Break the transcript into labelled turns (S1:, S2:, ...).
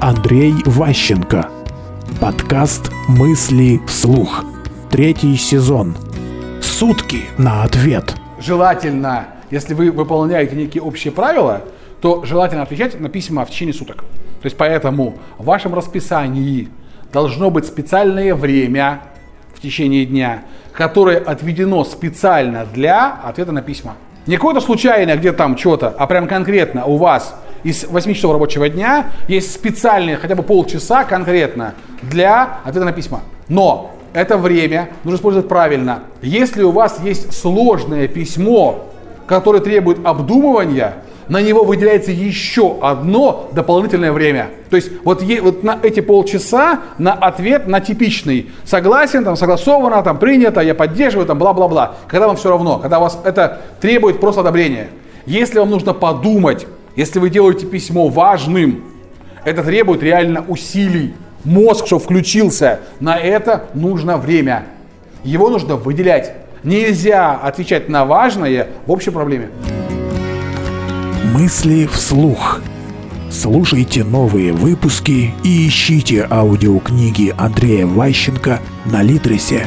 S1: Андрей Ващенко. Подкаст «Мысли вслух». Третий сезон. Сутки на ответ.
S2: Желательно, если вы выполняете некие общие правила, то желательно отвечать на письма в течение суток. То есть поэтому в вашем расписании должно быть специальное время в течение дня, которое отведено специально для ответа на письма. Не какое-то случайное где там что-то, а прям конкретно у вас из 8 часов рабочего дня есть специальные хотя бы полчаса конкретно для ответа на письма. Но это время нужно использовать правильно. Если у вас есть сложное письмо, которое требует обдумывания, на него выделяется еще одно дополнительное время. То есть вот, е, вот на эти полчаса на ответ на типичный согласен, там согласовано, там принято, я поддерживаю, там бла-бла-бла. Когда вам все равно, когда вас это требует просто одобрения. Если вам нужно подумать, если вы делаете письмо важным, это требует реально усилий. Мозг, чтобы включился, на это нужно время. Его нужно выделять. Нельзя отвечать на важное в общей проблеме.
S1: Мысли вслух. Слушайте новые выпуски и ищите аудиокниги Андрея Ващенко на Литресе.